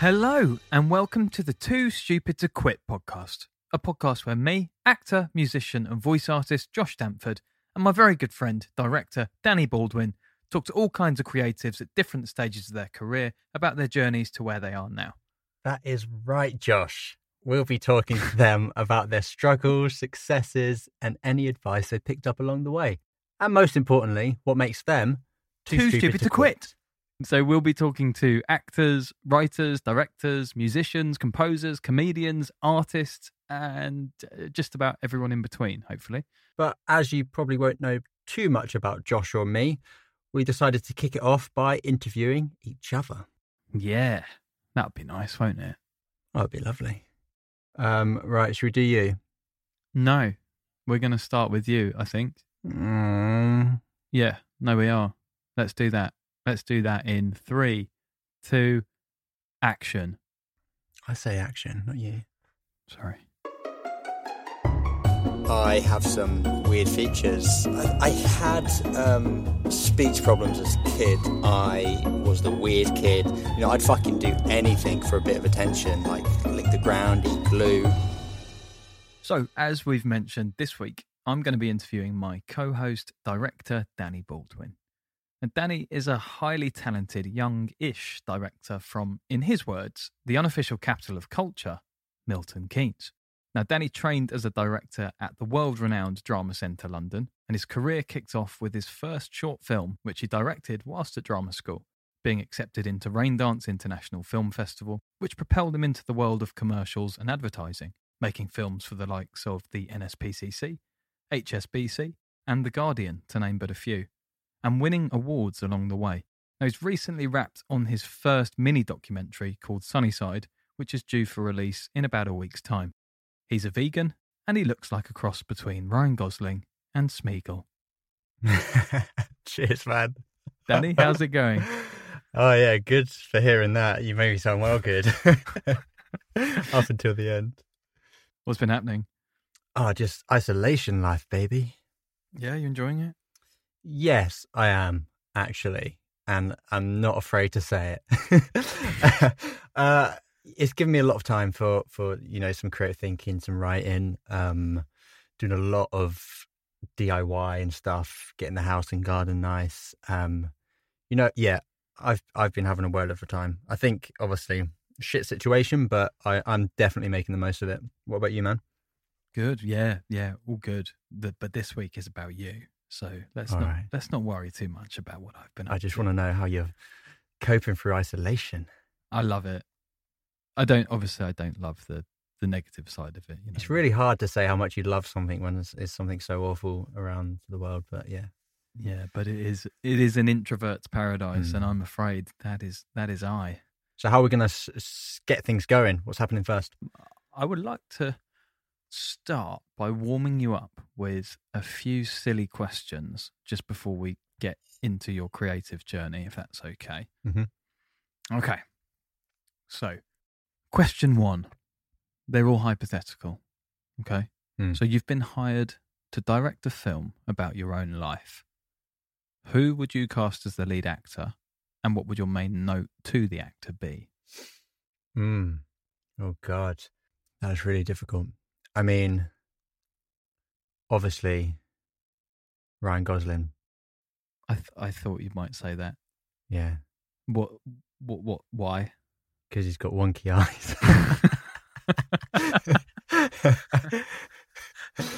Hello, and welcome to the Too Stupid to Quit podcast, a podcast where me, actor, musician, and voice artist Josh Stanford, and my very good friend, director Danny Baldwin, talk to all kinds of creatives at different stages of their career about their journeys to where they are now. That is right, Josh. We'll be talking to them about their struggles, successes, and any advice they picked up along the way. And most importantly, what makes them Too, stupid, to quit. So we'll be talking to actors, writers, directors, musicians, composers, comedians, artists, and uh, just about everyone in between, hopefully. But as you probably won't know too much about Josh or me, we decided to kick it off by interviewing each other. Yeah, that'd be nice, won't it? Oh, it'd be lovely. Um, right, should we do you? No, we're going to start with you, I think. Mm, Yeah, no, we are. Let's do that. Let's do that in three, two, action. I say action, not you. Sorry. I have some weird features. I, I had um, speech problems as a kid. I was the weird kid. You know, I'd fucking do anything for a bit of attention, like lick the ground, eat glue. So, as we've mentioned this week, I'm going to be interviewing my co host, director, Danny Baldwin. And Danny is a highly talented, young ish director from, in his words, the unofficial capital of culture, Milton Keynes. Now, Danny trained as a director at the world renowned Drama Centre London, and his career kicked off with his first short film, which he directed whilst at drama school, being accepted into Raindance International Film Festival, which propelled him into the world of commercials and advertising, making films for the likes of the NSPCC, HSBC, and The Guardian, to name but a few, and winning awards along the way. Now, he's recently wrapped on his first mini documentary called Sunnyside, which is due for release in about a week's time. He's a vegan, and he looks like a cross between Ryan Gosling and Smeagol. Cheers, man. Danny, how's it going? Oh yeah, good for hearing that. You made me sound well good. Up until the end. What's been happening? Oh, just isolation life, baby. Yeah, you enjoying it? Yes, I am actually, and I'm not afraid to say it. uh, it's given me a lot of time for for you know some creative thinking, some writing, um, doing a lot of DIY and stuff, getting the house and garden nice. Um, you know, yeah, I've I've been having a whirl of a time. I think obviously shit situation, but I, I'm definitely making the most of it. What about you, man? Good. Yeah, yeah, all good. The, but this week is about you, so let's All not right. let's not worry too much about what I've been. I just to. want to know how you're coping through isolation. I love it. I don't. Obviously, I don't love the the negative side of it. You know, It's really hard to say how much you love something when it's, it's something so awful around the world. But yeah, Yeah, but it is it is an introvert's paradise, and Hmm. I'm afraid that is that is I. so how are we going to s- s- get things going? What's happening first? I would like to start by warming you up with a few silly questions just before we get into your creative journey, if that's okay. Mhm. Okay. So, question one. They're all hypothetical. Okay. Hmm. So, you've been hired to direct a film about your own life. Who would you cast as the lead actor? And what would your main note to the actor be? Mm. Oh God, that is really difficult. I mean, obviously, Ryan Gosling. I th- I thought you might say that. Yeah, What what what why? because he's got wonky eyes.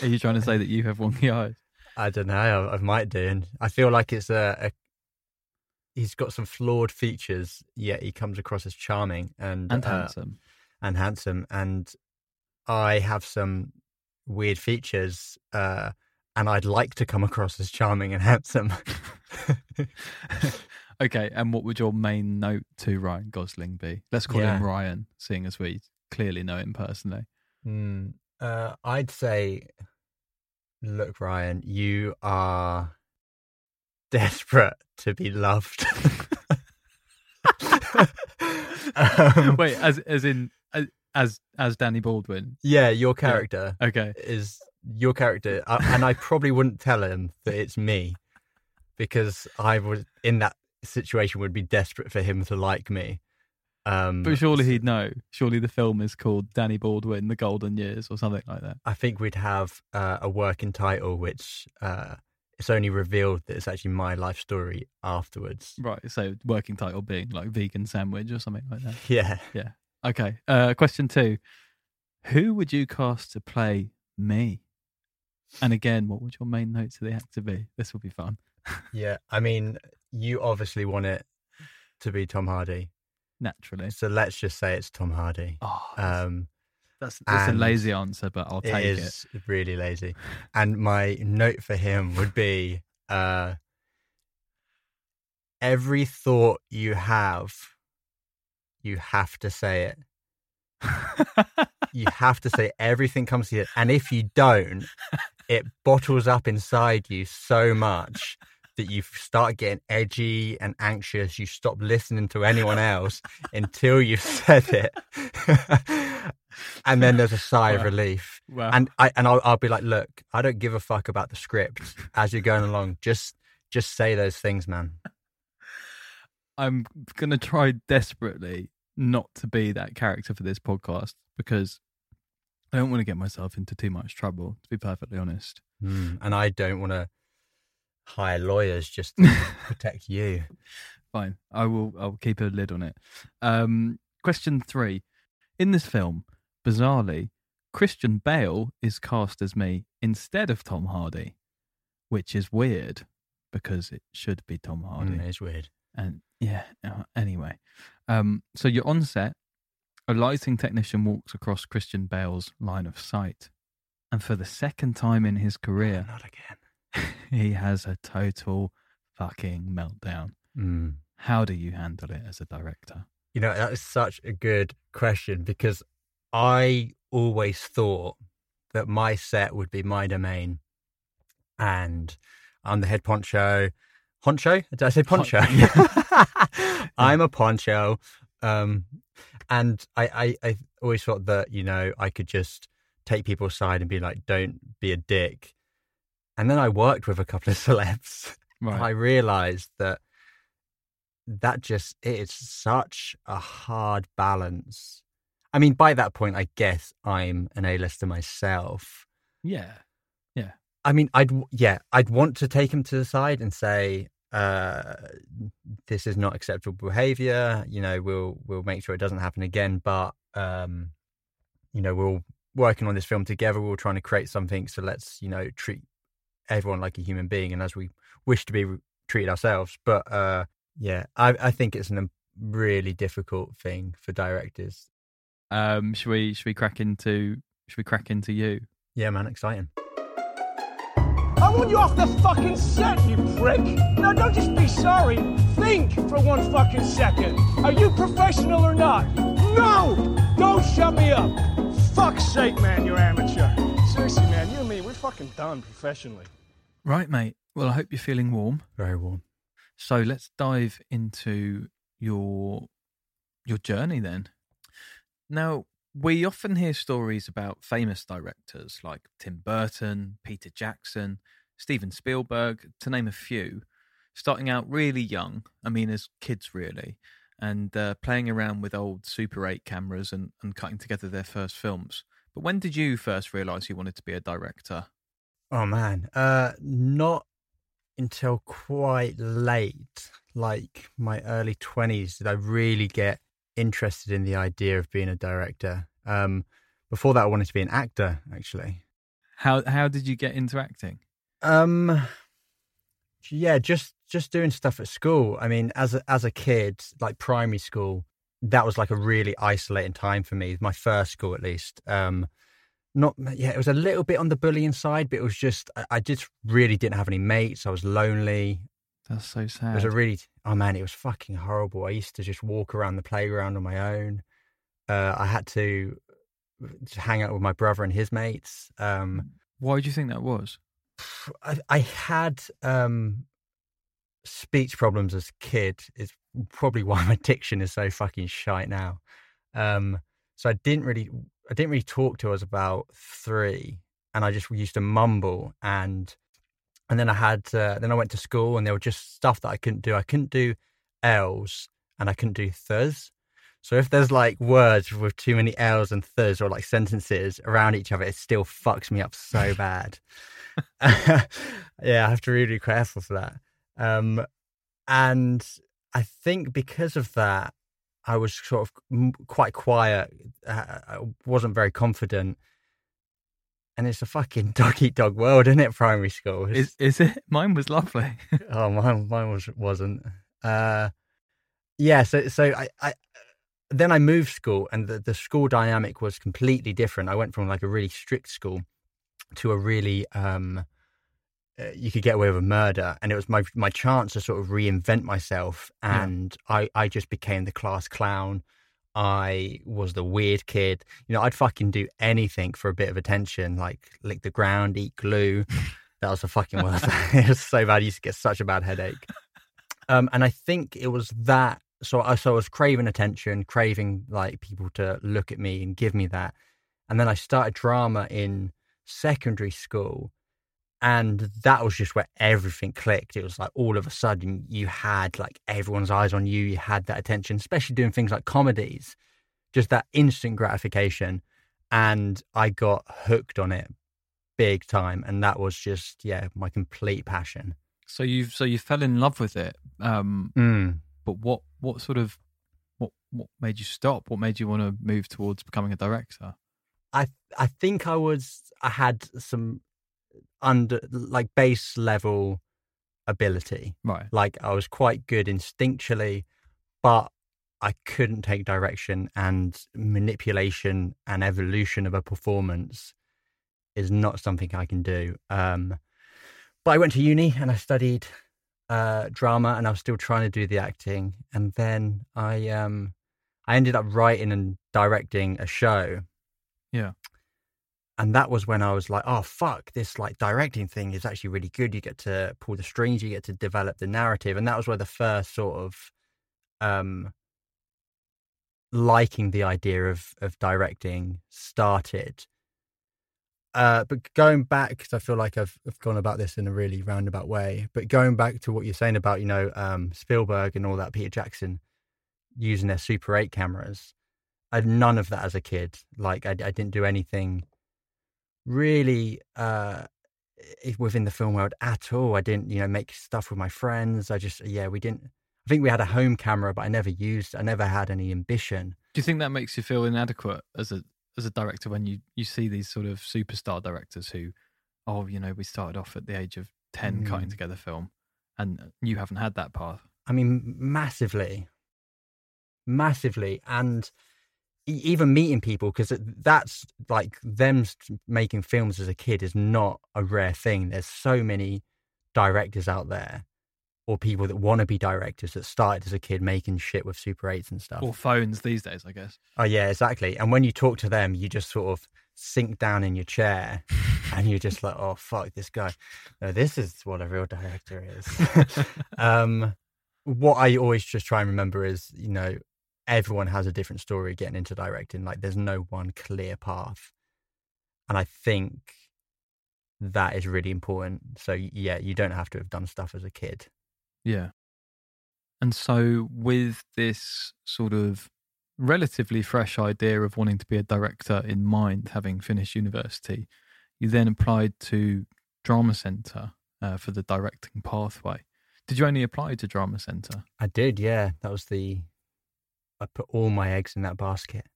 Are you trying to say that you have wonky eyes? I don't know. I, I might do, and I feel like it's a, a. He's got some flawed features, yet he comes across as charming and And uh, handsome. and handsome. And I have some weird features, uh, and I'd like to come across as charming and handsome. okay, and what would your main note to Ryan Gosling be? Let's call him Ryan, seeing as we clearly know him personally. Hmm. Uh, I'd say, look, Ryan, you are desperate to be loved. um, Wait, as as in as as, Danny Baldwin. yeah, your character Okay. is your character, and I probably wouldn't tell him that it's me because I would, in that situation, would be desperate for him to like me. Um, But surely he'd know. Surely the film is called Danny Baldwin, The Golden Years, or something like that. I think we'd have uh, a working title, which uh, it's only revealed that it's actually my life story afterwards. Right. So working title being like vegan sandwich or something like that. Yeah. Yeah. Okay. Uh, question two: Who would you cast to play me? And again, what would your main note to the actor be? This will be fun. Yeah. I mean, you obviously want it to be Tom Hardy. Naturally. So let's just say it's Tom Hardy. Oh, that's, Um, that's, that's a lazy answer, but I'll take it. It is really lazy. And my note for him would be uh, every thought you have, you have to say it. You have to say everything comes to you. And if you don't, it bottles up inside you so much that you start getting edgy and anxious. You stop listening to anyone else until you've said it. and then there's a sigh of relief. wow. And I and I'll, I'll be like, look, I don't give a fuck about the script as you're going along. Just just say those things, man. I'm gonna try desperately not to be that character for this podcast because I don't want to get myself into too much trouble. To be perfectly honest. Mm, and I don't want to hire lawyers just to protect you. Fine. I will. I'll keep a lid on it. Um, question three: In this film, bizarrely, Christian Bale is cast as me instead of Tom Hardy, which is weird because it should be Tom Hardy. Mm, it's weird. And yeah, uh, anyway. Um, so you're on set. A lighting technician walks across Christian Bale's line of sight. And for the second time in his career, Not again. he has a total fucking meltdown. Mm. How do you handle it as a director? You know, that is such a good question because I always thought that my set would be my domain and I'm the head poncho. Honcho? Did I say poncho? I'm a poncho. Um, and I, I, I always thought that, you know, I could just take people aside and be like, don't be a dick. And then I worked with a couple of celebs. I realized that that just it's such a hard balance. I mean, by that point, I guess I'm an A-lister myself. Yeah. I mean, I'd yeah, I'd want to take him to the side and say, uh, "This is not acceptable behavior." You know, we'll we'll make sure it doesn't happen again. But um, you know, we're all working on this film together. We're trying to create something. So let's you know treat everyone like a human being and as we wish to be treated ourselves. But uh, yeah, I I think it's a really difficult thing for directors. Um, should we should we crack into should we crack into you? Yeah, man, exciting. I want you off the fucking set, you prick! Now don't just be sorry. Think for one fucking second. Are you professional or not? No! Don't shut me up! Fuck's sake, man, you're amateur. Seriously, man, you and me, we're fucking done professionally. Right, mate. Well, I hope you're feeling warm. Very warm. So let's dive into your your journey then. Now, we often hear stories about famous directors like Tim Burton, Peter Jackson, Steven Spielberg, to name a few, starting out really young. I mean, as kids, really, and uh, playing around with old Super 8 cameras and, and cutting together their first films. But when did you first realize you wanted to be a director? Oh man, uh, not until quite late, like my early twenties, did I really get interested in the idea of being a director. Um, before that, I wanted to be an actor, actually. How how did you get into acting? Um, yeah, just just doing stuff at school. I mean, as a, as a kid, like primary school, that was like a really isolating time for me. My first school, at least. Um, not yeah, it was a little bit on the bullying side, but it was just I, I just really didn't have any mates. I was lonely. That's so sad. It was a really oh man, it was fucking horrible. I used to just walk around the playground on my own. Uh, I had to just hang out with my brother and his mates. Um, Why do you think that was? I, I had um, speech problems as a kid. It's probably why my diction is so fucking shite now. Um, so I didn't really, I didn't really talk I was about three, and I just used to mumble and and then I had uh, then I went to school and there were just stuff that I couldn't do. I couldn't do L's and I couldn't do ths. So if there's like words with too many L's and ths or like sentences around each other, it still fucks me up so bad. yeah, I have to really be careful for that. Um, and I think because of that, I was sort of quite quiet. Uh, I wasn't very confident. And it's a fucking dog eat dog world, isn't it? Primary school. Is is it? Mine was lovely. oh, mine mine was wasn't. Uh, yeah. So so I, I then I moved school, and the the school dynamic was completely different. I went from like a really strict school to a really um uh, you could get away with a murder and it was my my chance to sort of reinvent myself and yeah. i i just became the class clown. I was the weird kid. You know i'd fucking do anything for a bit of attention like lick the ground eat glue. That was the fucking worst. It was so bad. I used to get such a bad headache. Um and i think it was that so i so i was craving attention craving like people to look at me and give me that. And then i started drama in secondary school and that was just where everything clicked. It was like all of a sudden you had like everyone's eyes on you you had that attention especially doing things like comedies just that instant gratification and i got hooked on it big time and that was just yeah my complete passion. So you so you fell in love with it um mm. but what what sort of what what made you stop? What made you want to move towards becoming a director i i think i was i had some under like base level ability. Right. Like I was quite good instinctually, but I couldn't take direction and manipulation and evolution of a performance is not something I can do. Um, but I went to uni and I studied uh, drama and I was still trying to do the acting. And then I um, I ended up writing and directing a show. Yeah and that was when I was like, oh fuck, this like directing thing is actually really good. You get to pull the strings, you get to develop the narrative, and that was where the first sort of um liking the idea of of directing started. Uh, but going back, because I feel like I've, I've gone about this in a really roundabout way. But going back to what you're saying about you know um, Spielberg and all that, Peter Jackson using their Super 8 cameras, I had none of that as a kid. Like I, I didn't do anything really uh, within the film world at all. I didn't, you know, make stuff with my friends. I just, yeah, we didn't. I think we had a home camera, but I never used. I never had any ambition. Do you think that makes you feel inadequate as a as a director when you you see these sort of superstar directors who, oh, you know, we started off at the age of ten mm. cutting together film, and you haven't had that path. I mean, massively, massively, and even meeting people because that's like them making films as a kid is not a rare thing. There's so many directors out there or people that want to be directors that started as a kid making shit with super 8s and stuff. Or phones these days i guess. Oh yeah exactly. And when you talk to them you just sort of sink down in your chair and you're just like oh fuck this guy no this is what a real director is. Um what i always just try and remember is you know everyone has a different story getting into directing. Like there's no one clear path. And I think that is really important. So yeah, you don't have to have done stuff as a kid. Yeah. And so with this sort of relatively fresh idea of wanting to be a director in mind, having finished university, you then applied to Drama Centre uh, for the directing pathway. Did you only apply to Drama Centre? I did, yeah. That was the I put all my eggs in that basket.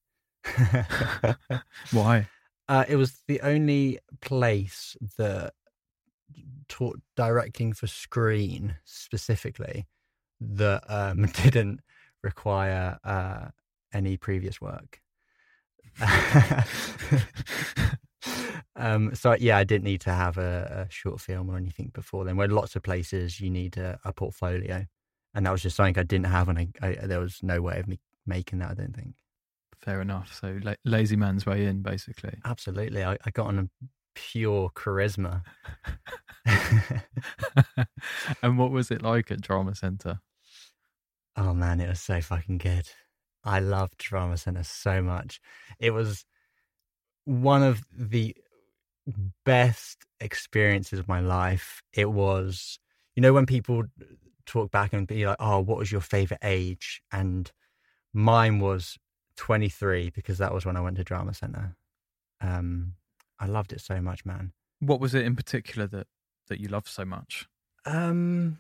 Why? Uh, it was the only place that taught directing for screen specifically that um, didn't require uh, any previous work. um, so yeah, I didn't need to have a, a, short film or anything before then. Where lots of places you need a, a portfolio, and that was just something I didn't have, and I, I, there was no way of me making that. I don't think. Fair enough. So la- lazy man's way in, basically. Absolutely. I, I got on a pure charisma. and what was it like at Drama Centre? Oh man, it was so fucking good. I loved Drama Centre so much. It was one of the best experiences of my life. It was, you know, when people talk back and be like, "Oh, what was your favorite age?" and Mine was 23 because that was when I went to drama center. Um, I loved it so much, man. What was it in particular that that you loved so much? Um,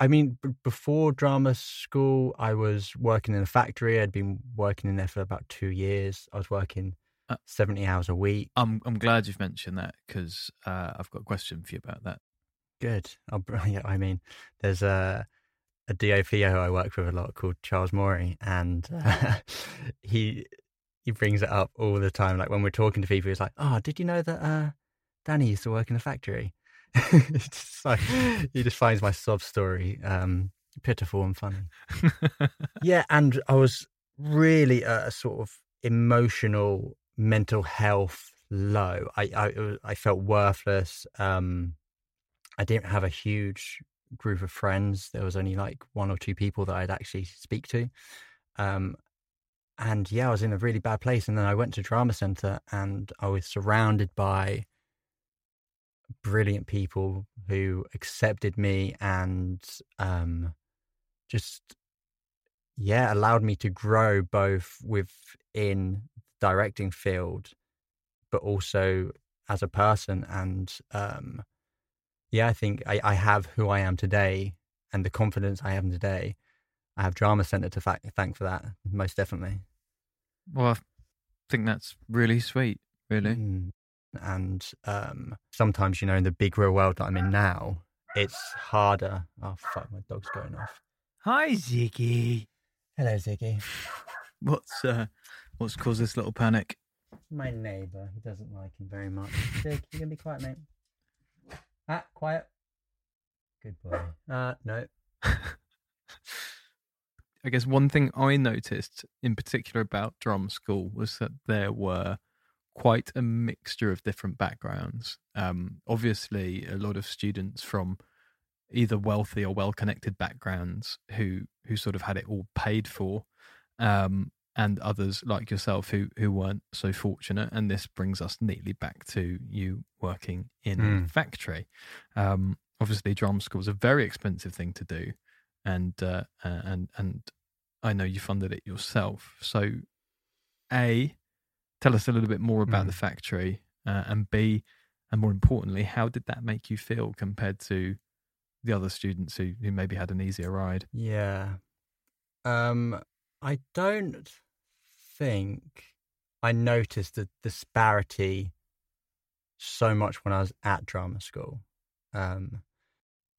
I mean, b- before drama school, I was working in a factory. I'd been working in there for about two years. I was working Uh, 70 hours a week. I'm I'm glad you've mentioned that because uh, I've got a question for you about that. Good. I'll, yeah, I mean, there's a a DOP who I work with a lot called Charles Morey, and uh, he he brings it up all the time. Like when we're talking to people, he's like, "Oh, did you know that uh, Danny used to work in a factory?" it's just like he just finds my sob story um, pitiful and funny. yeah, and I was really at a sort of emotional, mental health low. I I, I felt worthless. Um, I didn't have a huge group of friends. There was only like one or two people that I'd actually speak to. Um, and yeah, I was in a really bad place. And then I went to drama center, and I was surrounded by brilliant people who accepted me and um, just yeah allowed me to grow both within directing field but also as a person and um yeah i think I, I have who i am today and the confidence i have today i have drama center to fa- thank for that most definitely well, I think that's really sweet. Really. Mm. and um sometimes you know in the big real world that i'm in now it's harder oh fuck my dog's going off Hi, Ziggy. hello ziggy What's uh, what's caused this little panic? my neighbor he doesn't like him very much zig you gonna be quiet mate ah quiet. Good boy. Uh no. I guess one thing I noticed in particular about drum school was that there were quite a mixture of different backgrounds. Um, obviously, a lot of students from either wealthy or well-connected backgrounds who who sort of had it all paid for, um, and others like yourself who who weren't so fortunate. And this brings us neatly back to you working in a Mm. factory. Um, obviously, drum school is a very expensive thing to do and uh, and and I know you funded it yourself. So, a, tell us a little bit more about Mm. the factory, uh, and b, and more importantly, how did that make you feel compared to the other students who who maybe had an easier ride? Yeah. Um, I don't think I noticed the disparity so much when I was at drama school. Um,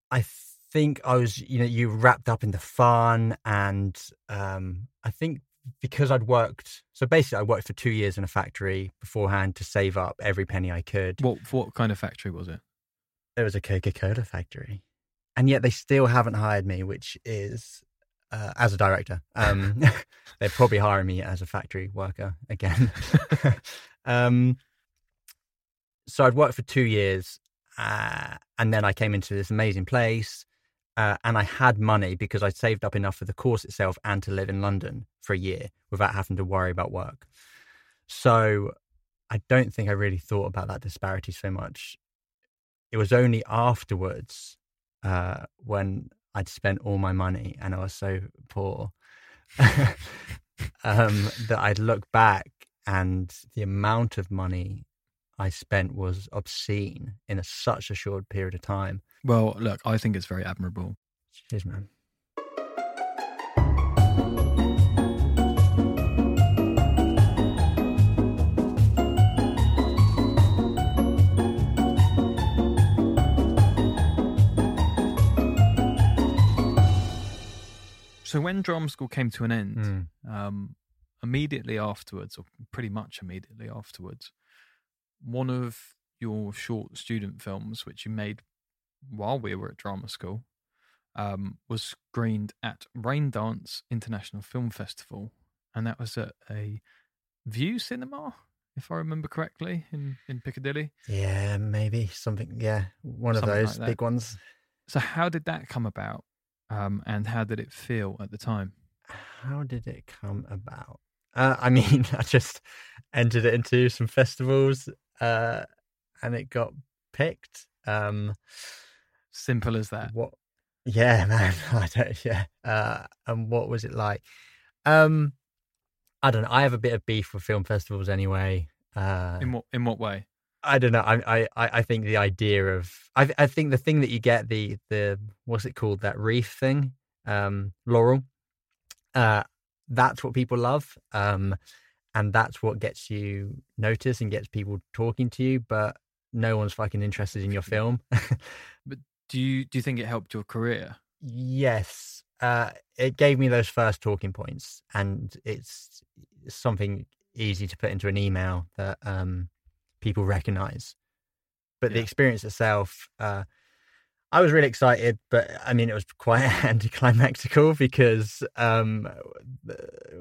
I think I was, you know, you wrapped up in the fun, and um, I think because I'd worked, so basically, I worked for two years in a factory beforehand to save up every penny I could. What what kind of factory was it? It was a Coca Cola factory, and yet they still haven't hired me, which is uh, as a director. Um, they're probably hiring me as a factory worker again. um, so I'd worked for two years, uh, and then I came into this amazing place, uh, and I had money because I'd saved up enough for the course itself and to live in London for a year without having to worry about work. So I don't think I really thought about that disparity so much. It was only afterwards uh, when I'd spent all my money and I was so poor um, that I'd look back and the amount of money I spent was obscene in a, such a short period of time. Well, look, I think it's very admirable. Cheers, man. So when drama school came to an end, Mm. um, immediately afterwards, or pretty much immediately afterwards, one of your short student films, which you made while we were at drama school, um, was screened at Raindance International Film Festival, and that was at a Vue Cinema, if I remember correctly, in in Piccadilly. Yeah, maybe something. Yeah, one of those like big ones. So how did that come about, um, and how did it feel at the time? How did it come about? Uh, I mean, I just entered it into some festivals, uh, and it got picked. Um, Simple as that. What? Yeah, man. I don't. Yeah. Uh, and what was it like? Um, I don't know. I have a bit of beef with film festivals anyway. Uh, In what in what way? I don't know. I I I think the idea of I I think the thing that you get the the what's it called that wreath thing, um, laurel. Uh, that's what people love. Um, and that's what gets you noticed and gets people talking to you. But no one's fucking interested in your film. But do you do you think it helped your career? yes, uh, it gave me those first talking points, and it's something easy to put into an email that um, people recognize. But the experience itself, uh, I was really excited, but I mean, it was quite anticlimactical because um,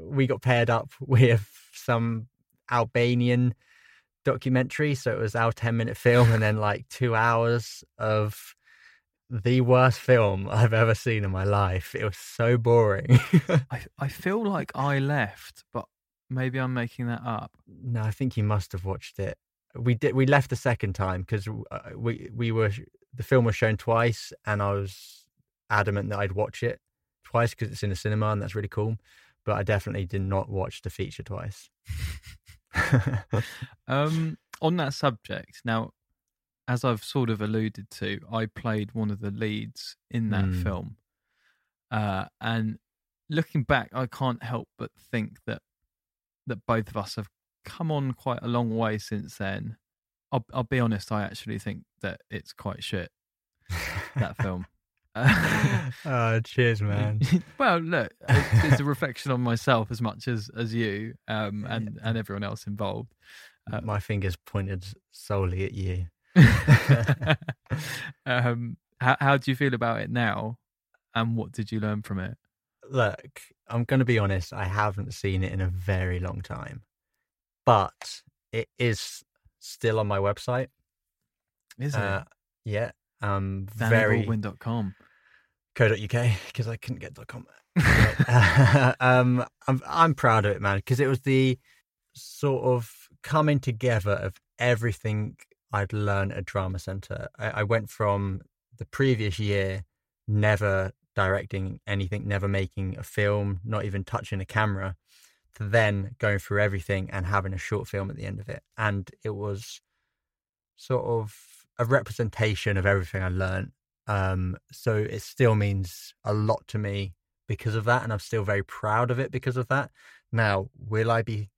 we got paired up with some Albanian documentary. So it was our 10 minute film and then like two hours of the worst film I've ever seen in my life. It was so boring. I I feel like I left, but maybe I'm making that up. no, I think you must have watched it. We did. We left the second time because we we were the film was shown twice, and I was adamant that I'd watch it twice because it's in a cinema and that's really cool. But I definitely did not watch the feature twice. Um, on that subject, now, as I've sort of alluded to, I played one of the leads in that Mm. film, uh, and looking back, I can't help but think that that both of us have come on quite a long way since then. I'll, I'll be honest, I actually think that it's quite shit that film. oh, cheers, man. well, look, it's, it's a reflection on myself as much as as you um, and and everyone else involved. Uh, My fingers pointed solely at you. um, how how do you feel about it now, and what did you learn from it? Look, I'm going to be honest. I haven't seen it in a very long time, but it is still on my website. Is Uh, yeah, um, it very DannyBaldwin.com? co.uk because I couldn't get .com. um, I'm I'm proud of it, man, because it was the sort of coming together of everything I'd learned at Drama Centre. I, I went from the previous year never directing anything, never making a film, not even touching a camera, then going through everything and having a short film at the end of it. And it was sort of a representation of everything I learned. Um, so it still means a lot to me because of that, and I'm still very proud of it because of that. Now, will I be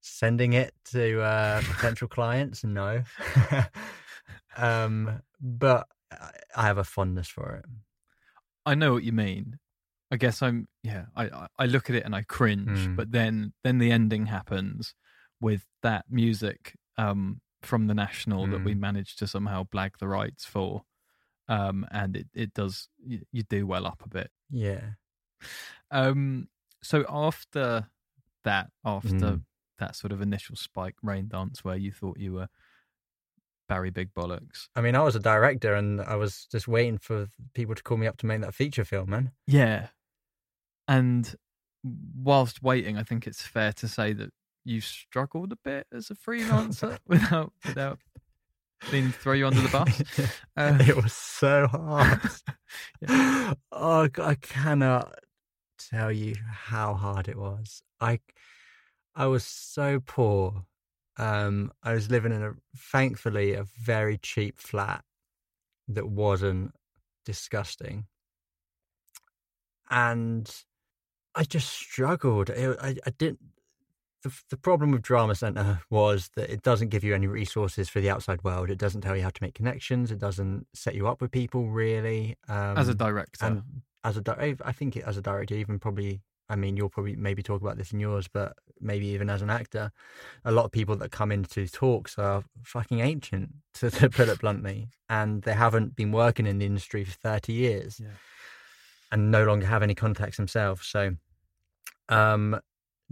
sending it to uh, potential clients? No, um, but I have a fondness for it. I know what you mean. I guess I'm yeah. I I- look at it and I cringe, Mm. but then then the ending happens with that music um, from the national that we Mm. managed to somehow blag the rights for, um, and it it does you, you do well up a bit. Yeah, Um, so after that, after Mm. that sort of initial spike Raindance where you thought you were Barry Big Bollocks, I mean, I was a director, and I was just waiting for people to call me up to make that feature film, man. yeah, and whilst waiting, I think it's fair to say that you struggled a bit as a freelancer without without to throw you under the bus. Uh, it was so hard. Yeah. Oh, I cannot tell you how hard it was. I, I was so poor. Um, I was living in a, thankfully, a very cheap flat that wasn't disgusting, and I just struggled. It, I, I didn't. The, the problem with Drama Center was that it doesn't give you any resources for the outside world. It doesn't tell you how to make connections. It doesn't set you up with people really. Um, as a director, and as a di- I think it, as a director, even probably. I mean, you'll probably maybe talk about this in yours, but maybe even as an actor, a lot of people that come into talks are fucking ancient, to, to put it bluntly, and they haven't been working in the industry for thirty years, Yeah. and no longer have any contacts themselves. So, um,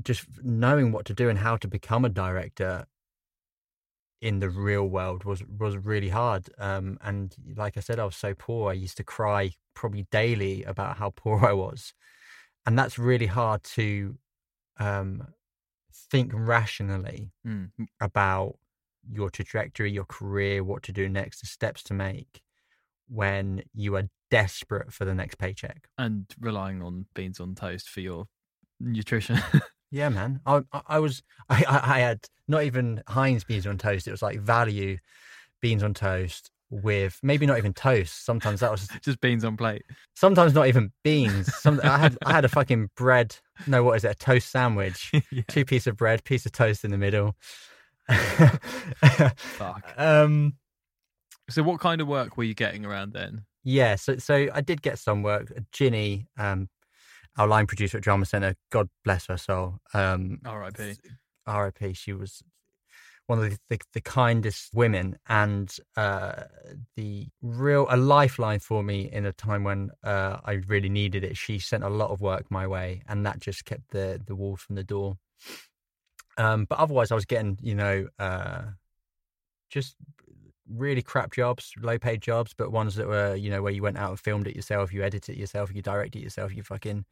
just knowing what to do and how to become a director in the real world was was really hard. Um, and like I said, I was so poor. I used to cry probably daily about how poor I was, and that's really hard to um, think rationally Mm. about your trajectory, your career, what to do next, the steps to make when you are desperate for the next paycheck. and relying on beans on toast for your nutrition. Yeah, man. I I, was I, I I had not even Heinz beans on toast. It was like value beans on toast with maybe not even toast. Sometimes that was Just beans on plate. sometimes not even beans. Some I had I had a fucking bread. No, what is it? A toast sandwich. yeah. Two piece of bread, piece of toast in the middle. Fuck. um. So, what kind of work were you getting around then? Yeah, so so I did get some work. Ginny, um, our line producer at Drama Centre, God bless her soul. Um, R.I.P. RIP. She was one of the, the, the kindest women and uh, the real a lifeline for me in a time when uh, I really needed it. She sent a lot of work my way, and that just kept the the walls from the door. Um, but otherwise, I was getting you know uh, just really crap jobs, low paid jobs, but ones that were you know where you went out and filmed it yourself, you edited it yourself, you directed it yourself, you fucking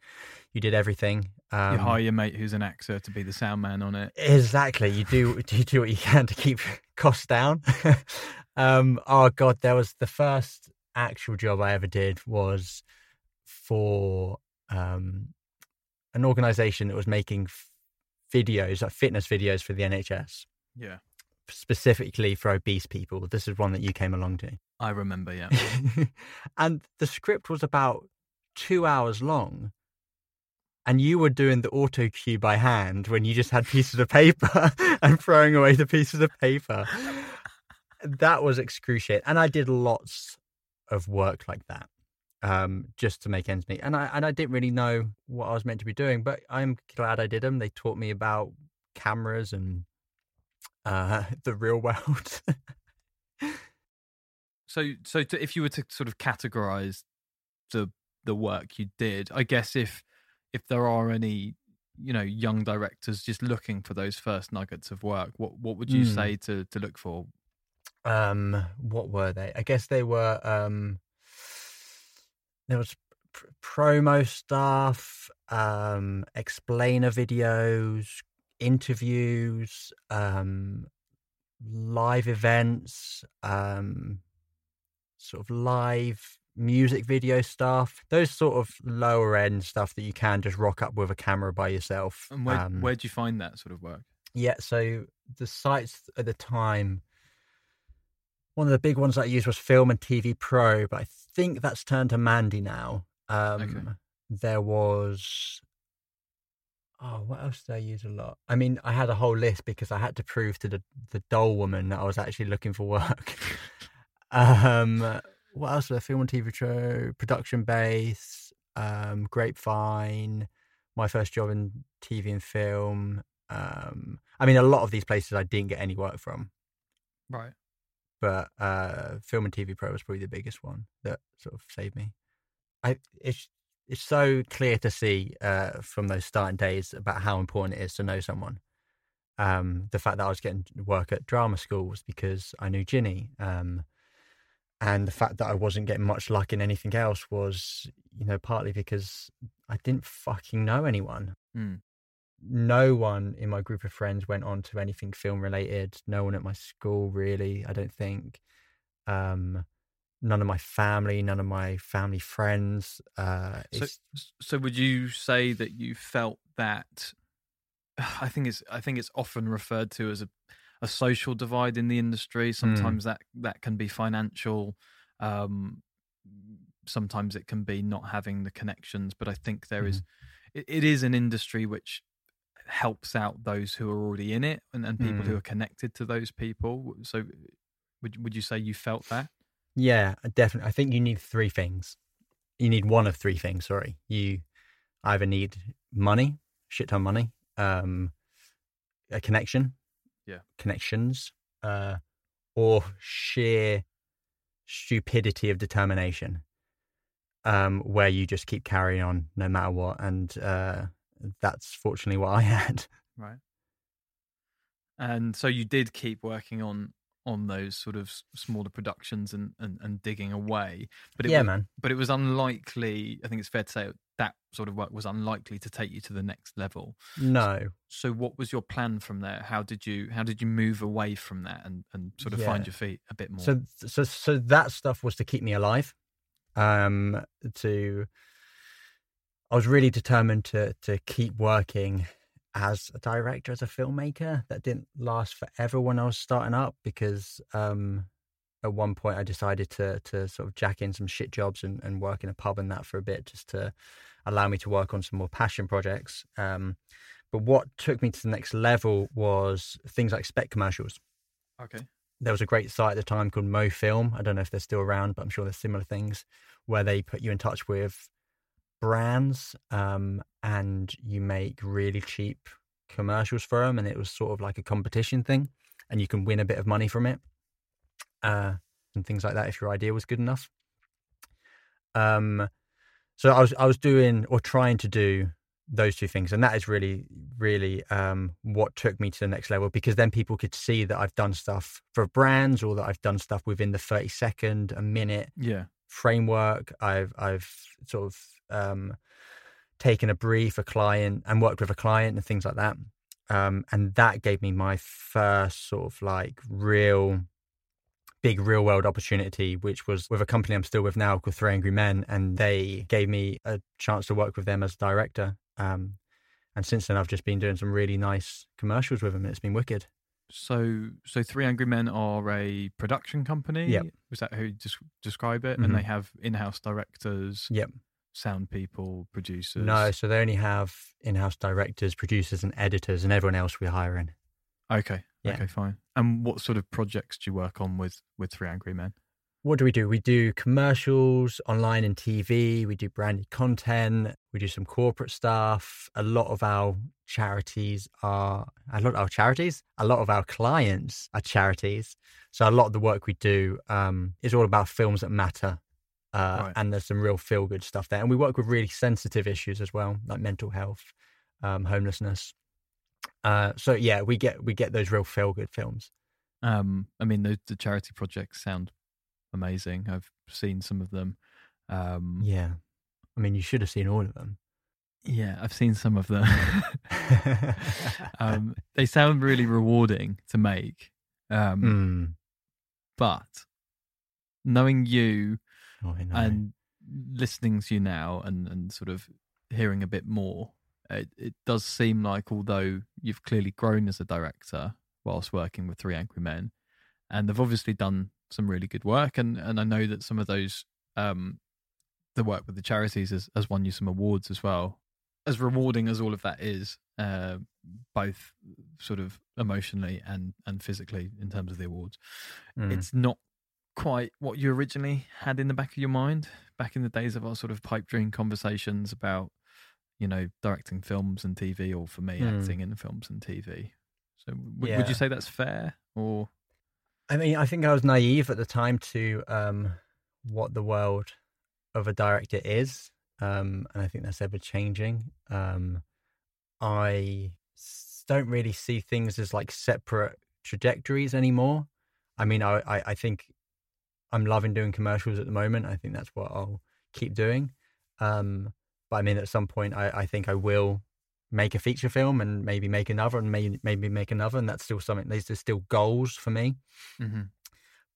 you did everything. Um, you hire your mate who's an actor to be the sound man on it. Exactly. You do you do what you can to keep costs down. um, oh god, there was the first actual job I ever did was for um, an organisation that was making f- videos, like fitness videos for the NHS, Yeah, specifically for obese people. This is one that you came along to. I remember. Yeah, and the script was about two hours long. And you were doing the auto cue by hand when you just had pieces of paper and throwing away the pieces of paper. That was excruciating. And I did lots of work like that um, just to make ends meet. And I and I didn't really know what I was meant to be doing, but I'm glad I did them. They taught me about cameras and uh, the real world. So, so to, if you were to sort of categorize the the work you did, I guess if if there are any you know young directors just looking for those first nuggets of work, what what would you Mm. say to to look for? um what were they i guess they were um there was pr- promo stuff um explainer videos interviews um live events um sort of live music video stuff those sort of lower end stuff that you can just rock up with a camera by yourself And where um, where'd you find that sort of work? yeah, so the sites at the time, one of the big ones that I used was Film and TV Pro, but I think that's turned to Mandy now. Um, There was, oh, what else did I use a lot? I mean, I had a whole list because I had to prove to the the doll woman that I was actually looking for work. um, what else? Was? Film and TV Pro, Production Base, um, Grapevine, my first job in TV and film. Um, I mean, a lot of these places I didn't get any work from, Right. but uh, Film and TV Pro was probably the biggest one that sort of saved me. I it's it's so clear to see uh, from those starting days about how important it is to know someone. Um, the fact that I was getting work at drama school was because I knew Ginny, um, and the fact that I wasn't getting much luck in anything else was, you know, partly because I didn't fucking know anyone Mm. no one in my group of friends went on to anything film related. No one at my school really, I don't think. Um, none of my family, none of my family friends. Uh, So, so would you say that you felt that? I think it's I think it's often referred to as a a social divide in the industry. Sometimes that that can be financial. Um, sometimes it can be not having the connections. But I think there is it, it is an industry which helps out those who are already in it and, and people who Mm. are connected to those people. So would would you say you felt that? Yeah, definitely. I think you need three things. You need one of three things. Sorry, you either need money, shit ton money, um, a connection, Yeah. connections, uh, or sheer stupidity of determination, um, where you just keep carrying on no matter what, and uh, that's fortunately what I had. Right. And so you did keep working on on those sort of smaller productions and, and, and digging away. But it yeah, was, man. But it was unlikely. I think it's fair to say that sort of work was unlikely to take you to the next level. No, So what was your plan from there? How did you how did you move away from that and, and sort of find your feet a bit more? So so so that stuff was to keep me alive. Um to I was really determined to to keep working as a director, as a filmmaker. That didn't last forever when I was starting up because um, at one point I decided to to sort of jack in some shit jobs and, and work in a pub and that for a bit just to allow me to work on some more passion projects. Um, but what took me to the next level was things like spec commercials. Okay. There was a great site at the time called MoFilm. I don't know if they're still around, but I'm sure there's similar things where they put you in touch with brands um, and you make really cheap commercials for them. And it was sort of like a competition thing, and you can win a bit of money from it uh, and things like that if your idea was good enough. Um, so I was I was doing or trying to do those two things, and that is really really um, what took me to the next level because then people could see that I've done stuff for brands or that I've done stuff within the thirty second, a minute Yeah. Framework. I've I've sort of um, taken a brief, a client, and worked with a client and things like that. Um, and that gave me my first sort of like real big real world opportunity, which was with a company I'm still with now called Three Angry Men, and they gave me a chance to work with them as director. Um, and since then, I've just been doing some really nice commercials with them, and it's been wicked. So, so Three Angry Men are a production company. Yep. Was that how you just describe it? Mhm. And they have in-house directors, Yep. sound people, producers. No, so they only have in-house directors, producers, and editors, and everyone else we're hiring. Okay. Yeah. Okay. Fine. And what sort of projects do you work on with with Three Angry Men? What do we do? We do commercials online and TV. We do branded content. We do some corporate stuff. A lot of our charities are a lot of our charities. A lot of our clients are charities. So a lot of the work we do um, is all about films that matter. Uh, Right. And there's some real feel good stuff there. And we work with really sensitive issues as well, like mental health, um, homelessness. Uh, so yeah, we get we get those real feel good films. Um, I mean, the, the charity projects sound amazing. I've seen some of them. Um, Yeah, I mean, you should have seen all of them. yeah, I've seen some of them. um, they sound really rewarding to make. Um, Mm. But knowing you Oh, know. and listening to you now and, and sort of hearing a bit more, it, it does seem like although you've clearly grown as a director whilst working with Three Angry Men, and they've obviously done some really good work, and, and I know that some of those, um, the work with the charities has, has won you some awards as well. As rewarding as all of that is, uh, both sort of emotionally and, and physically in terms of the awards, Mm. it's not quite what you originally had in the back of your mind back in the days of our sort of pipe dream conversations about you know directing films and tv or for me Hmm. acting in films and tv so w- would you say that's fair or I mean, I think I was naive at the time to um, what the world of a director is, um, and I think that's ever changing. Um, I don't really see things as like separate trajectories anymore. I mean, I, I, I think I'm loving doing commercials at the moment. I think that's what I'll keep doing. Um, but I mean, at some point, I, I think I will make a feature film and maybe make another and maybe maybe make another, and that's still something. These are still goals for me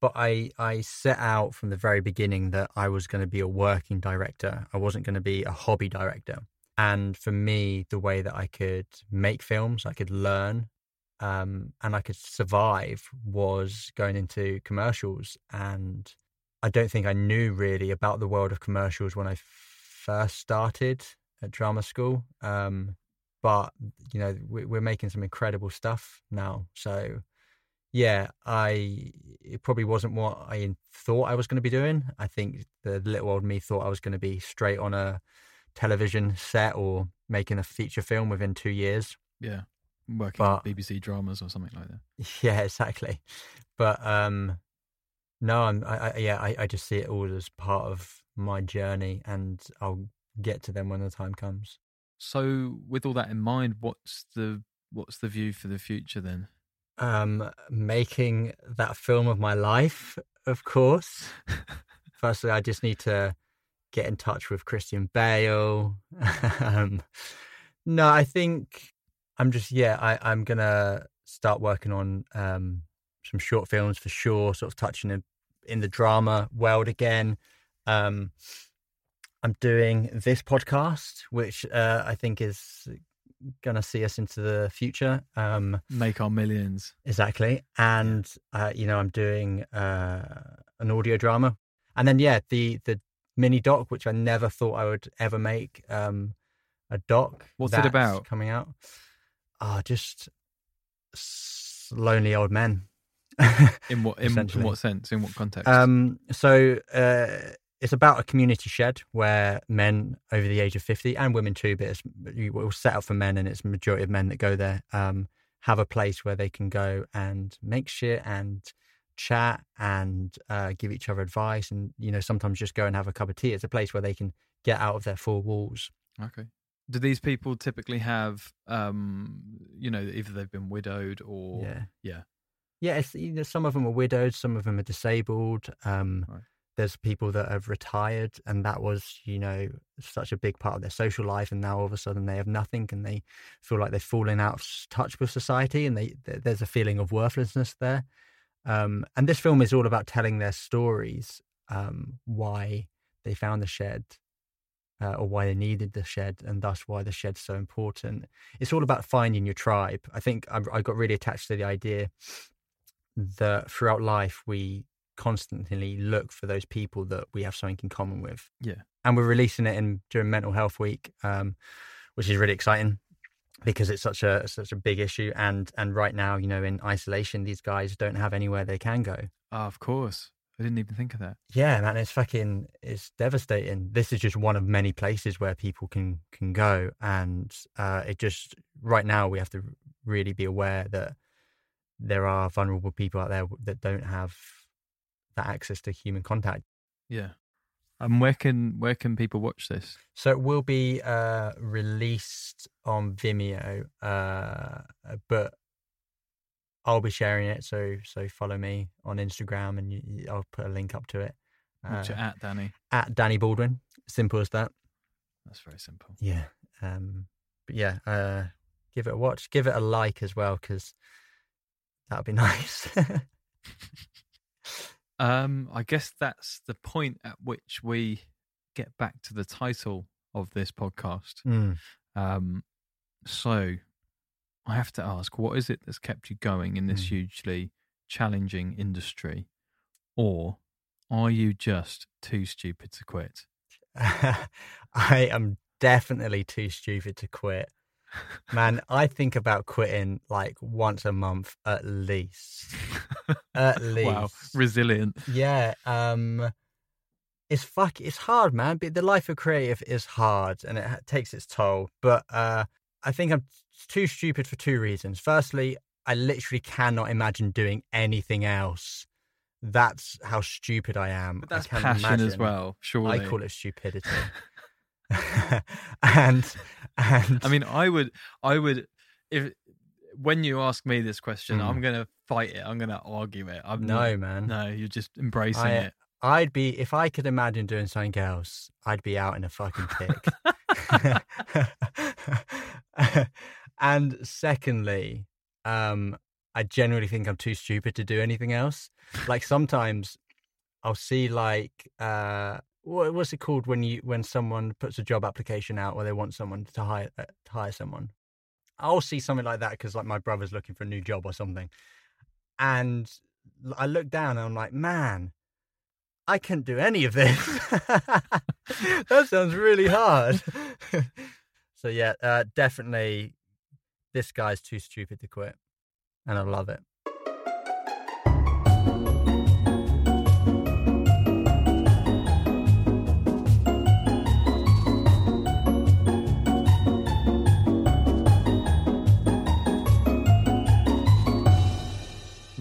but I I set out from the very beginning that I was going to be a working director. I wasn't going to be a hobby director. And for me, the way that I could make films, I could learn, um, and I could survive was going into commercials. And I don't think I knew really about the world of commercials when I first started at drama school. Um, but you know, we, we're making some incredible stuff now. So yeah, I it probably wasn't what I thought I was going to be doing. I think the little old me thought I was going to be straight on a television set or making a feature film within two years. yeah working But- on bbc dramas or something like that Yeah, exactly. But um, no, I'm I, I yeah, I, I just see it all as part of my journey, and I'll get to them when the time comes. So with all that in mind what's the what's the view for the future then Um, making that film of my life, of course. Firstly, I just need to get in touch with Christian Bale. um, no, I think I'm just yeah. I, I'm gonna start working on um, some short films for sure. Sort of touching in, in the drama world again. Um, I'm doing this podcast, which uh, I think is gonna see us into the future. Um, Make our millions. exactly, and uh, you know, I'm doing uh, an audio drama, and then yeah, the the mini doc, which I never thought I would ever make. Um, a doc. What's it about? Coming out. Ah, just lonely old men. In what in, in what sense? In what context? Um, so uh, it's about a community shed where men over the age of 50 and women too, but it's it was set up for men and it's majority of men that go there, um, have a place where they can go and make shit and chat and uh, give each other advice and, you know, sometimes just go and have a cup of tea. It's a place where they can get out of their four walls. okay. Do these people typically have, um, you know, either they've been widowed or yeah. yeah. Yeah, it's, you know, some of them are widowed, some of them are disabled. Um, Right. There's people that have retired, and that was, you know, such a big part of their social life. And now all of a sudden they have nothing, and they feel like they've fallen out of touch with society, and they th- there's a feeling of worthlessness there. Um, and this film is all about telling their stories, um, why they found the shed, uh, or why they needed the shed, and thus why the shed's so important. It's all about finding your tribe. I think I, I got really attached to the idea that throughout life we constantly look for those people that we have something in common with. Yeah. And we're releasing it in during Mental Health Week, um, which is really exciting because it's such a such a big issue. And and right now, you know, in isolation, these guys don't have anywhere they can go. Ah, of course. I didn't even think of that. Yeah, man, it's fucking it's devastating. This is just one of many places where people can can go, and uh, it just right now we have to really be aware that there are vulnerable people out there that don't have that access to human contact. Yeah. And where can where can people watch this? So it will be uh, released on Vimeo, uh, but I'll be sharing it. So so follow me on Instagram, and you, I'll put a link up to it. Uh, at, Danny? at Danny Baldwin. Simple as that. That's very simple. Yeah. Um, but yeah, uh, give it a watch. Give it a like as well, because that would be nice. Um, I guess that's the point at which we get back to the title of this podcast. Mm. Um, so I have to ask, what is it that's kept you going in this Mm. hugely challenging industry, or are you just too stupid to quit? I am definitely too stupid to quit. Man, I think about quitting like once a month at least. At least. wow, resilient. Yeah, um it's fuck it's hard, man. But the life of creative is hard and it takes its toll. But uh I think I'm too stupid for two reasons. Firstly, I literally cannot imagine doing anything else. That's how stupid I am. But I that's can't passion as well. Surely, I call it stupidity. and and I mean, I would, I would, if when you ask me this question, Mm. I'm gonna fight it. I'm gonna argue it. I'm no, not- man. no, you're just embracing I- it. I'd be if I could imagine doing something else, I'd be out in a fucking tick. and secondly, um, I generally think I'm too stupid to do anything else. Like sometimes I'll see like uh what's it called when you when someone puts a job application out or they want someone to hire uh, to hire someone. I'll see something like that because like my brother's looking for a new job or something, and I look down and I'm like, man, I can't do any of this. that sounds really hard. so yeah, uh, definitely, this guy's too stupid to quit, and I love it.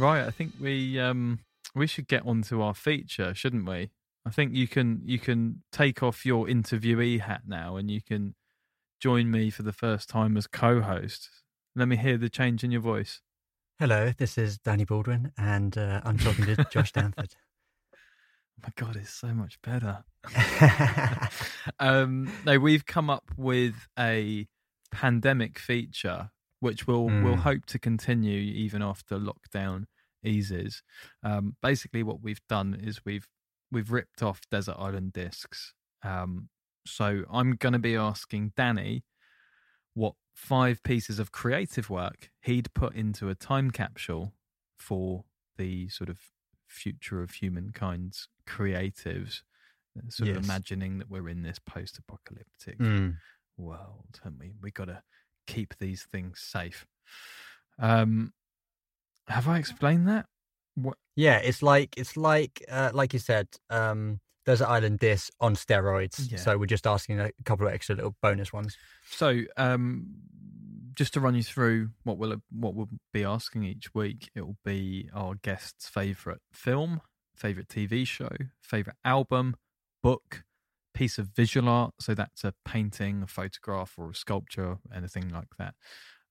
Right, I think we um we should get onto our feature, shouldn't we? I think you can you can take off your interviewee hat now and you can join me for the first time as co-host. Let me hear the change in your voice. Hello, this is Danny Baldwin, and uh, I'm talking to Josh Danford. My god, it's so much better. um no, we've come up with a pandemic feature which we'll we'll Mm. hope to continue even after lockdown eases. Um basically what we've done is we've we've ripped off Desert Island Discs um So I'm going to be asking Danny what five pieces of creative work he'd put into a time capsule for the sort of future of humankind's creatives, uh, sort of imagining that we're in this post apocalyptic Mm. world, haven't we? We got to keep these things safe. Um, have I explained that? What? Yeah, it's like it's like uh, like you said, um, Desert Island Dis on steroids. Yeah. So we're just asking a couple of extra little bonus ones. So, um, just to run you through what we'll what we'll be asking each week, it will be our guest's favorite film, favorite TV show, favorite album, book, piece of visual art. So that's a painting, a photograph, or a sculpture, anything like that.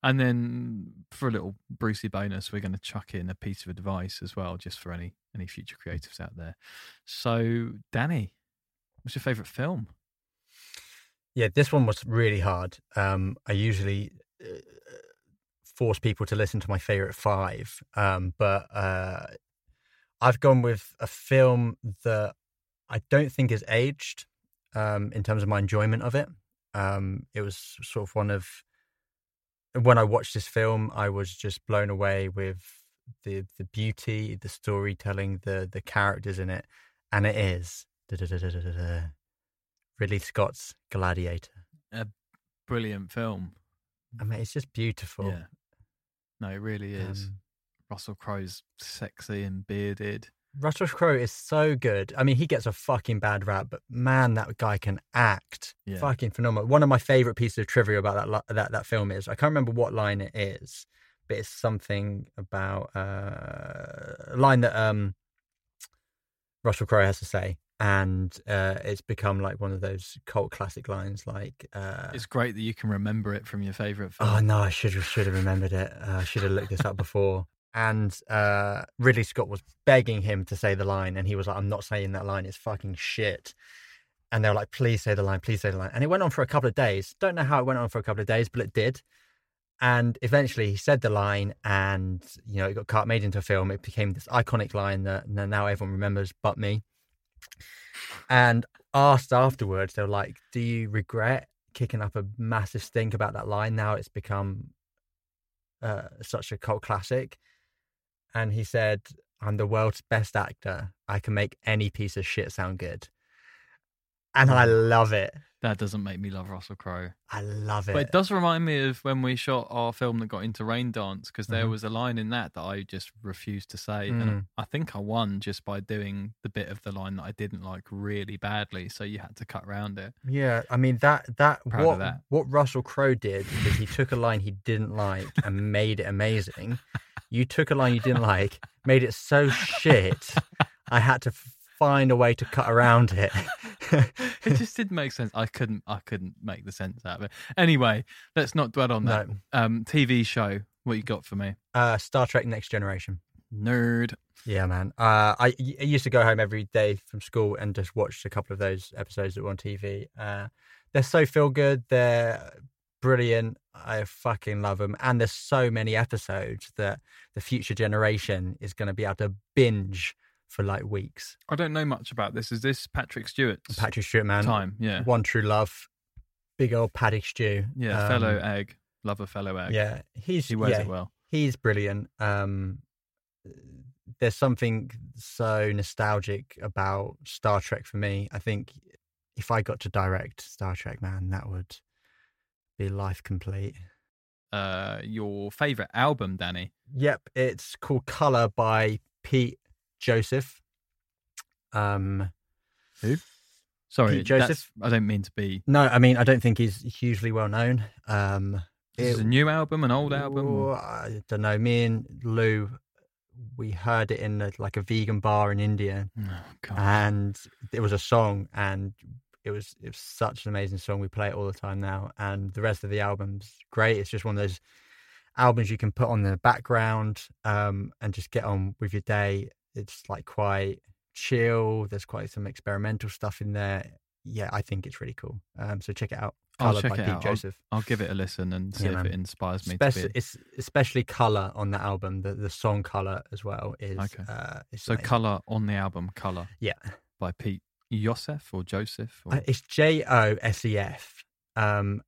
And then for a little Brucey bonus, we're going to chuck in a piece of advice as well, just for any any future creatives out there. So, Danny, what's your favorite film? Yeah, this one was really hard. Um, I usually uh, force people to listen to my favorite five, um, but uh, I've gone with a film that I don't think is aged um, in terms of my enjoyment of it. Um, it was sort of one of when I watched this film, I was just blown away with the the beauty, the storytelling, the the characters in it, and it is Ridley Scott's Gladiator. A brilliant film. I mean, it's just beautiful. Yeah. No, it really is. Um, Russell Crowe's sexy and bearded. Russell Crowe is so good. I mean, he gets a fucking bad rap, but man, that guy can act. Yeah. Fucking phenomenal. One of my favorite pieces of trivia about that that that film is I can't remember what line it is, but it's something about uh, a line that um Russell Crowe has to say, and uh, it's become like one of those cult classic lines. Like, uh, It's great that you can remember it from your favorite film. Oh no, I should have should have remembered it. Uh, I should have looked this up before. And uh, Ridley Scott was begging him to say the line, and he was like, "I'm not saying that line. It's fucking shit." And they were like, "Please say the line. Please say the line." And it went on for a couple of days. Don't know how it went on for a couple of days, but it did. And eventually, he said the line, and you know, it got cut, made into a film. It became this iconic line that now everyone remembers, but me. And asked afterwards, they were like, "Do you regret kicking up a massive stink about that line? Now it's become uh, such a cult classic." And he said, "I'm the world's best actor. I can make any piece of shit sound good." And I mm. love it. That doesn't make me love Russell Crowe. I love it. But it does remind me of when we shot our film that got into Raindance because there Mhm. was a line in that that I just refused to say. And Mm. I think I won just by doing the bit of the line that I didn't like really badly. So you had to cut around it. Yeah, I mean that that Proud what that. what Russell Crowe did is he took a line he didn't like and made it amazing. You took a line you didn't like, made it so shit. I had to find a way to cut around it. It just didn't make sense. I couldn't. I couldn't make the sense out of it. Anyway, let's not dwell on that. no, Um, TV show. What you got for me? uh, Star Trek: Next Generation. Nerd. Yeah, man. Uh, I, I used to go home every day from school and just watch a couple of those episodes that were on TV. Uh, they're so feel good. They're brilliant. I fucking love them. And there's so many episodes that the future generation is going to be able to binge for like weeks. I don't know much about this. Is this Patrick Stewart's Patrick Stewart, man. time? Yeah. One True Love. Big old Paddy Stew. Yeah. Um, fellow egg. Love a fellow egg. Yeah, he's He wears yeah, it well. he's brilliant. Um, there's something so nostalgic about Star Trek for me. I think if I got to direct Star Trek, man, that would be life complete. Uh, your favorite album, Danny? Yep, it's called Color by Pete Josef. Um, Sorry, Pete Josef? I don't mean to be. no, I mean I don't think he's hugely well known. Um, Is it- a new album, an old album? Or- I don't know. Me and Lou, we heard it in a, like a vegan bar in India, Oh, and it was a song, and it was it was such an amazing song. We play it all the time now, and the rest of the album's great. It's just one of those albums you can put on the background um, and just get on with your day. It's like quite chill. There's quite some experimental stuff in there. Yeah, I think it's really cool. Um, so check it out. I'll check by it Pete out. I'll- Josef. I'll give it a listen and see Yeah, if man. it inspires me Spec- to be. it's especially color on the album. The the song color as well is Okay. uh, So, amazing. Color on the album, Color Yeah, by Pete. Joseph or Joseph? Or... Uh, It's J O S E F. Um,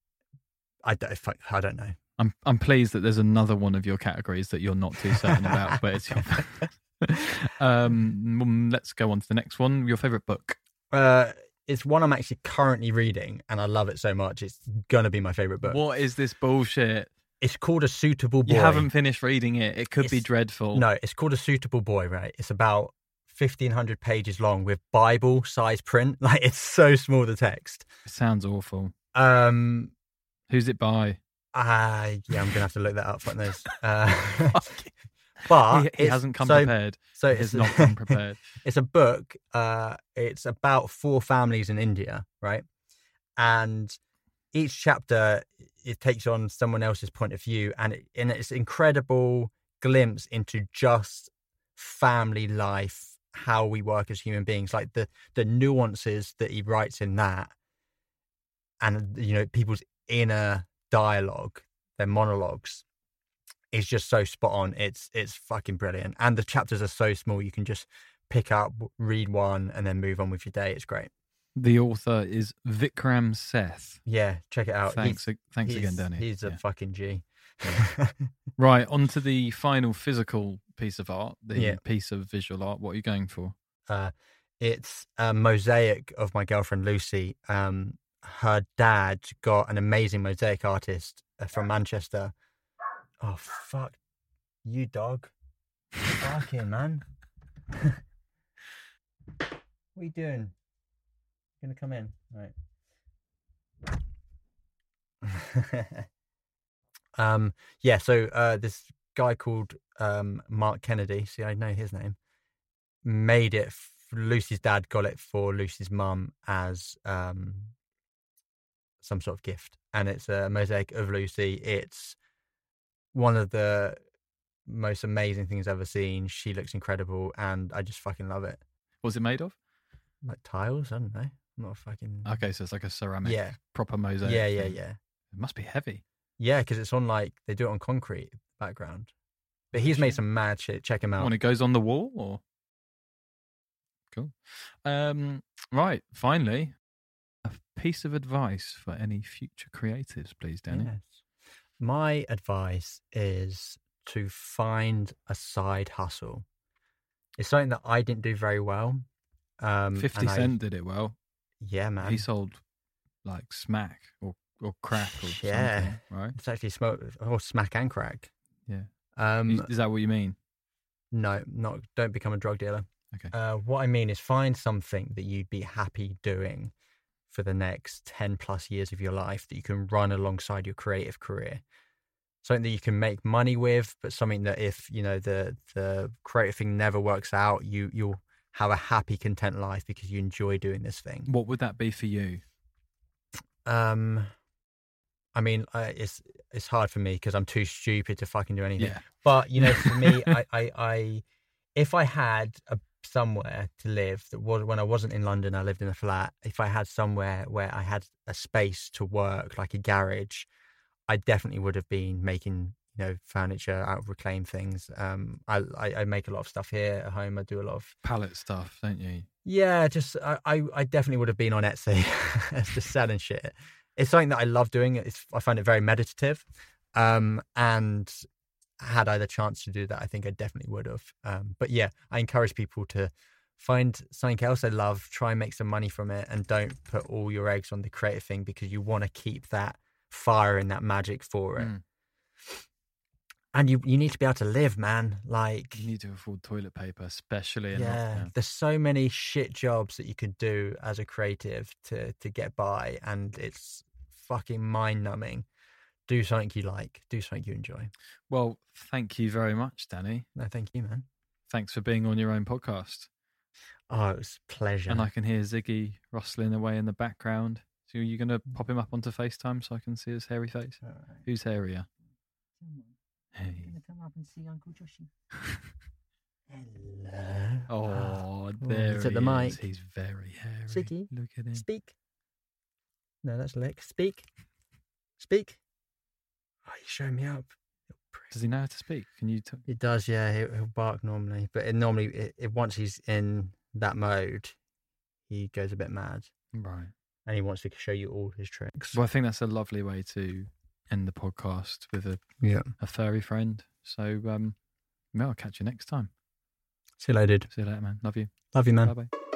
I don't, I don't know. I'm I'm pleased that there's another one of your categories that you're not too certain about, but it's your. um, mm, let's go on to the next one. Your favorite book? Uh, it's one I'm actually currently reading, and I love it so much. It's gonna be my favorite book. What is this bullshit? It's called A Suitable Boy. You haven't finished reading it. It could be dreadful. No, it's called A Suitable Boy. Right? It's about fifteen hundred pages long with Bible size print. Like it's so small the text. It sounds awful. Um, Who's it by? uh, yeah, I'm gonna have to look that up. Fuck knows. Uh, but he, he hasn't come so, prepared. So it's not come prepared. it's a book. Uh, it's about four families in India, right? And each chapter it takes on someone else's point of view, and it, and it's incredible glimpse into just family life, how we work as human beings, like the the nuances that he writes in that, and you know people's inner dialogue, their monologues is just so spot on. It's it's fucking brilliant, and the chapters are so small. You can just pick up, read one, and then move on with your day. It's great. The author is Vikram Seth. Yeah, check it out. Thanks, He's- thanks again, he's- Danny. He's a Yeah. fucking G. Right, on to the final physical piece of art, the Yeah. piece of visual art. What are you going for? uh, it's a mosaic of my girlfriend Lucy. Um, her dad got an amazing mosaic artist uh, from Manchester. Oh fuck, you dog! Fucking man. what are you doing? gonna come in, right? um, yeah. So uh, this guy called um, Mark Kennedy. See, I know his name made it. f- Lucy's dad got it for Lucy's mum as um, some sort of gift, and it's a mosaic of Lucy. It's one of the most amazing things I've ever seen. She looks incredible, and I just fucking love it. What's it made of? Like tiles, I don't know. I'm not a fucking Okay, so it's like a ceramic, yeah, proper mosaic. yeah, yeah, thing. yeah, It must be heavy. yeah. Because it's on like they do it on concrete background. But he's made some mad shit. Check him out. When it goes on the wall, or cool. Um, right. Finally, a piece of advice for any future creatives, please, Danny. Yes. My advice is to find a side hustle. It's something that I didn't do very well. Um, Fifty and I- did it well. yeah, man. He sold like smack or or crack or Yeah. something, right? It's actually smoke or smack and crack. Yeah. Um, Is- Is that what you mean? no, not don't become a drug dealer. Okay. Uh, what I mean is find something that you'd be happy doing for the next 10 plus years of your life that you can run alongside your creative career. Something that you can make money with, but something that if, you know, the the creative thing never works out, you you'll have a happy, content life because you enjoy doing this thing. What would that be for you? Um I mean, I, it's it's hard for me because I'm too stupid to fucking do anything. Yeah. But you know, for me, I, I, I, if I had a somewhere to live that was when I wasn't in London, I lived in a flat. If I had somewhere where I had a space to work, like a garage, I definitely would have been making you know furniture out of reclaimed things. Um, I, I, I make a lot of stuff here at home. I do a lot of Pallet stuff, don't you? yeah, just I, I, I definitely would have been on Etsy, just selling shit. It's something that I love doing. It's I find it very meditative, um, and had I the chance to do that, I think I definitely would have. Um, but yeah, I encourage people to find something else they love, try and make some money from it, and don't put all your eggs on the creative thing because you want to keep that fire and that magic for it. Mm. And you you need to be able to live, man. Like You need to afford toilet paper, especially in yeah there's so many shit jobs that you could do as a creative to to get by and it's fucking mind numbing do something you like do something you enjoy Well, thank you very much, Danny. no thank you man Thanks for being on your own podcast. oh it was a pleasure And I can hear Ziggy rustling away in the background. So you're going to mm. pop him up onto FaceTime so I can see his hairy face? Who's hairier? Hey. come up and see uncle joshy hello Oh, ah. there he's he at the is. mic. He's very hairy. Ziggy, Look at him. speak no that's lick speak speak he's showing me up Does he know how to speak? Can you? T- He does, yeah. He'll, he'll bark normally, but it normally, it, it, once he's in that mode, he goes a bit mad Right. and he wants to show you all his tricks. Well, I think that's a lovely way to end the podcast with a, yeah. a furry friend. So, um, well, I'll catch you next time. See you later. dude. See you later, man. Love you. Love you, man. Bye bye.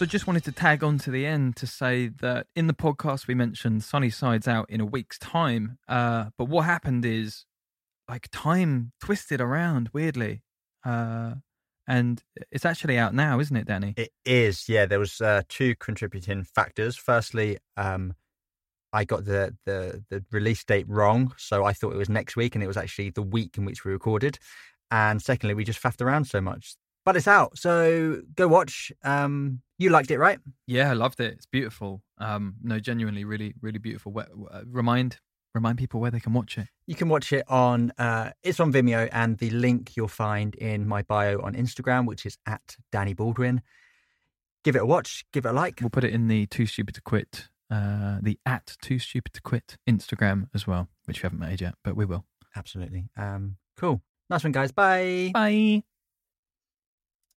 So just wanted to tag on to the end to say that in the podcast we mentioned Sunny Sides Out in a week's time. Uh, but what happened is like time twisted around weirdly. Uh, and it's actually out now, isn't it, Danny? It is, yeah. There was uh, two contributing factors. Firstly, um, I got the, the the release date wrong, so I thought it was next week, and it was actually the week in which we recorded. And secondly, we just faffed around so much. But it's out, so go watch. Um, you liked it, right? Yeah, I loved it. It's beautiful. Um, no, genuinely, really, really beautiful. Where, uh, remind remind people where they can watch it. You can watch it on uh, it's on Vimeo, and the link you'll find in my bio on Instagram, which is at Danny Baldwin. Give it a watch, give it a like. We'll put it in the Too Stupid to Quit, uh, the at Too Stupid to Quit Instagram as well, which we haven't made yet, but we will. Absolutely. Um, cool. Nice one, guys. Bye. Bye.